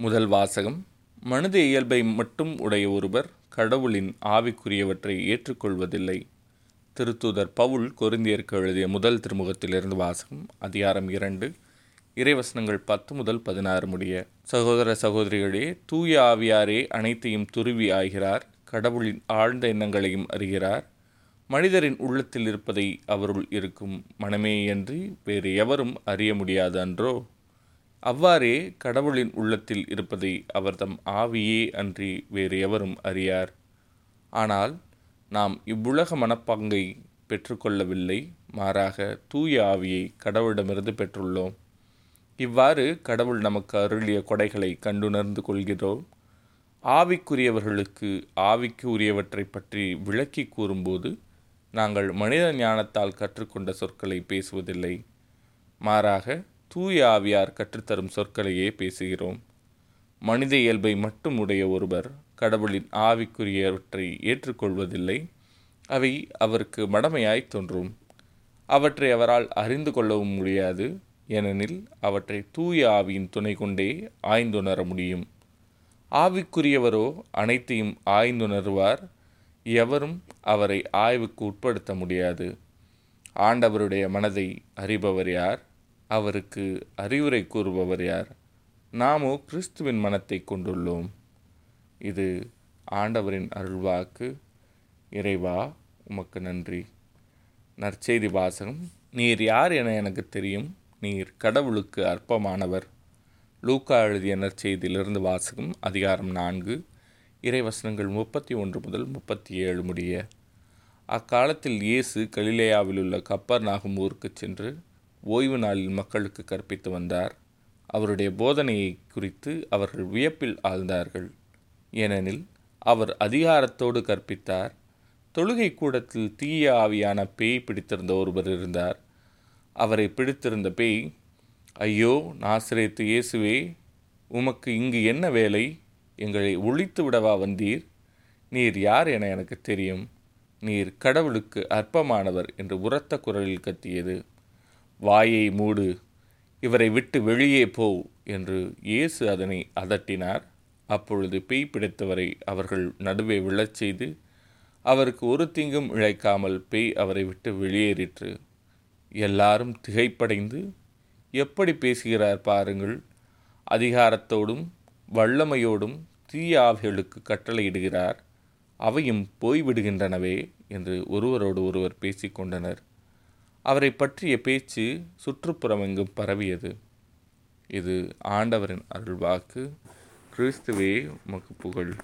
முதல் வாசகம். மனித இயல்பை மட்டும் உடைய ஒருவர் கடவுளின் ஆவிக்குரியவற்றை ஏற்றுக்கொள்வதில்லை. திருத்தூதர் பவுல் கொருந்தியருக்கு எழுதிய முதல் திருமுகத்திலிருந்து வாசகம் அதிகாரம் இரண்டு இறைவசனங்கள் பத்து முதல் பதினாறு முடிய சகோதர சகோதரிகளே தூய ஆவியாரே அனைத்தையும் துருவி ஆகிறார் கடவுளின் ஆழ்ந்த எண்ணங்களையும் அறிகிறார். மனிதரின் உள்ளத்தில் இருப்பதை அவருள் இருக்கும் மனமேயன்றி வேறு எவரும் அறிய முடியாதன்றோ அவ்வாறே கடவுளின் உள்ளத்தில் இருப்பதை அவர்தம் ஆவியே அன்றி வேறு எவரும் அறியார். ஆனால் நாம் இவ்வுலக மனப்பங்கை பெற்றுக்கொள்ளவில்லை மாறாக தூய ஆவியை கடவுளிடமிருந்து பெற்றுள்ளோம். இவ்வாறு கடவுள் நமக்கு அருளிய கொடைகளை கண்டுணர்ந்து கொள்கிறோம். ஆவிக்குரியவர்களுக்கு ஆவிக்கு உரியவற்றை பற்றி விளக்கி கூறும்போது நாங்கள் மனித ஞானத்தால் கற்றுக்கொண்ட சொற்களை பேசுவதில்லை. மாறாக தூய ஆவியார் கற்றுத்தரும் சொற்களையே பேசுகிறோம். மனித இயல்பை மட்டும் உடைய ஒருவர் கடவுளின் ஆவிக்குரியவற்றை ஏற்றுக்கொள்வதில்லை. அவை அவருக்கு மடமையாய் தோன்றும். அவற்றை அவரால் அறிந்து கொள்ளவும் முடியாது. ஏனெனில் அவற்றை தூய ஆவியின் துணை கொண்டே ஆய்ந்துணர முடியும். ஆவிக்குரியவரோ அனைத்தையும் ஆய்ந்துணர்வார். எவரும் அவரை ஆய்வுக்கு உட்படுத்த முடியாது. ஆண்டவருடைய மனதை அறிபவர் யார்? அவருக்கு அறிவுரை கூறுபவர் யார்? நாமோ கிறிஸ்துவின் மனத்தை கொண்டுள்ளோம். இது ஆண்டவரின் அருள்வாக்கு. இறைவா உமக்கு நன்றி. நற்செய்தி வாசகம். நீர் யார் என எனக்கு தெரியும். நீர் கடவுளுக்கு அற்பமானவர். லூக்கா எழுதிய நற்செய்தியிலிருந்து வாசகம் அதிகாரம் நான்கு இறைவசனங்கள் முப்பத்தி ஒன்று முதல் முப்பத்தி ஏழு முடிய. அக்காலத்தில் இயேசு கலிலேயாவில் உள்ள கப்பர் நாகும் ஊருக்கு சென்று ஓய்வு நாளில் மக்களுக்கு கற்பித்து வந்தார். அவருடைய போதனையை குறித்து அவர்கள் வியப்பில் ஆழ்ந்தார்கள். ஏனெனில் அவர் அதிகாரத்தோடு கற்பித்தார். தொழுகை கூடத்தில் தீய ஆவியான பேய் பிடித்திருந்த ஒருவர் இருந்தார். அவரை பிடித்திருந்த பேய் ஐயோ நாசிரேத்து இயேசுவே உமக்கு இங்கு என்ன வேலை? எங்களை ஒழித்து விடவா வந்தீர்? நீர் யார் என எனக்கு தெரியும். நீர் கடவுளுக்கு அற்பமானவர் என்று உரத்த குரலில் கத்தியது. வாயை மூடு இவரை விட்டு வெளியே போ என்று இயேசு அதனை அதட்டினார். அப்பொழுது பேய் பிடித்தவரை அவர்கள் நடுவே விழச் செய்து அவருக்கு ஒரு தீங்கும் இழைக்காமல் பேய் அவரை விட்டு வெளியேறிற்று. எல்லாரும் திகைப்படைந்து எப்படி பேசுகிறார் பாருங்கள். அதிகாரத்தோடும் வல்லமையோடும் தீய ஆவிகளுக்கு கட்டளையிடுகிறார். அவையும் போய்விடுகின்றனவே என்று ஒருவரோடு ஒருவர் பேசிக்கொண்டனர் அவரை பற்றிய பேச்சு சுற்றுப்புறமெங்கும் பரவியது. இது ஆண்டவரின் அருள்வாக்கு. கிறிஸ்துவே உமக்கு புகழ்.